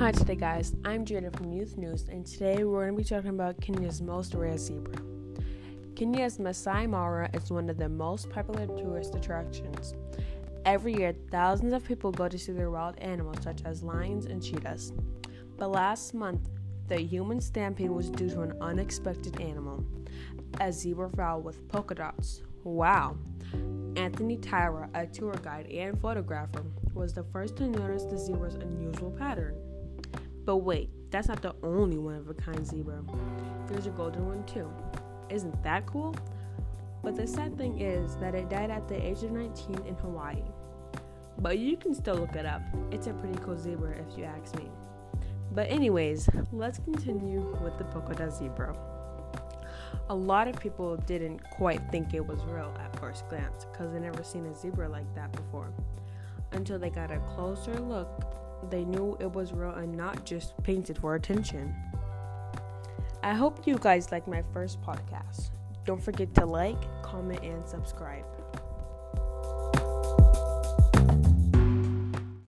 Hi, today, guys. I'm Jada from Youth News, and today we're going to be talking about Kenya's most rare zebra. Kenya's Masai Mara is one of the most popular tourist attractions. Every year, thousands of people go to see their wild animals such as lions and cheetahs. But last month, the human stampede was due to an unexpected animal a zebra fowl with polka dots. Wow! Antony Tira, a tour guide and photographer, was the first to notice the zebra's unusual pattern. But wait, that's not the only one of a kind zebra. There's a golden one too. Isn't that cool? But the sad thing is that it died at the age of 19 in Hawaii. But you can still look it up. It's a pretty cool zebra if you ask me. But, anyways, let's continue with the polka dot zebra. A lot of people didn't quite think it was real at first glance because they never seen a zebra like that before. Until they got a closer look, they knew it was real and not just painted for attention. I hope you guys like my first podcast. Don't forget to like, comment, and subscribe.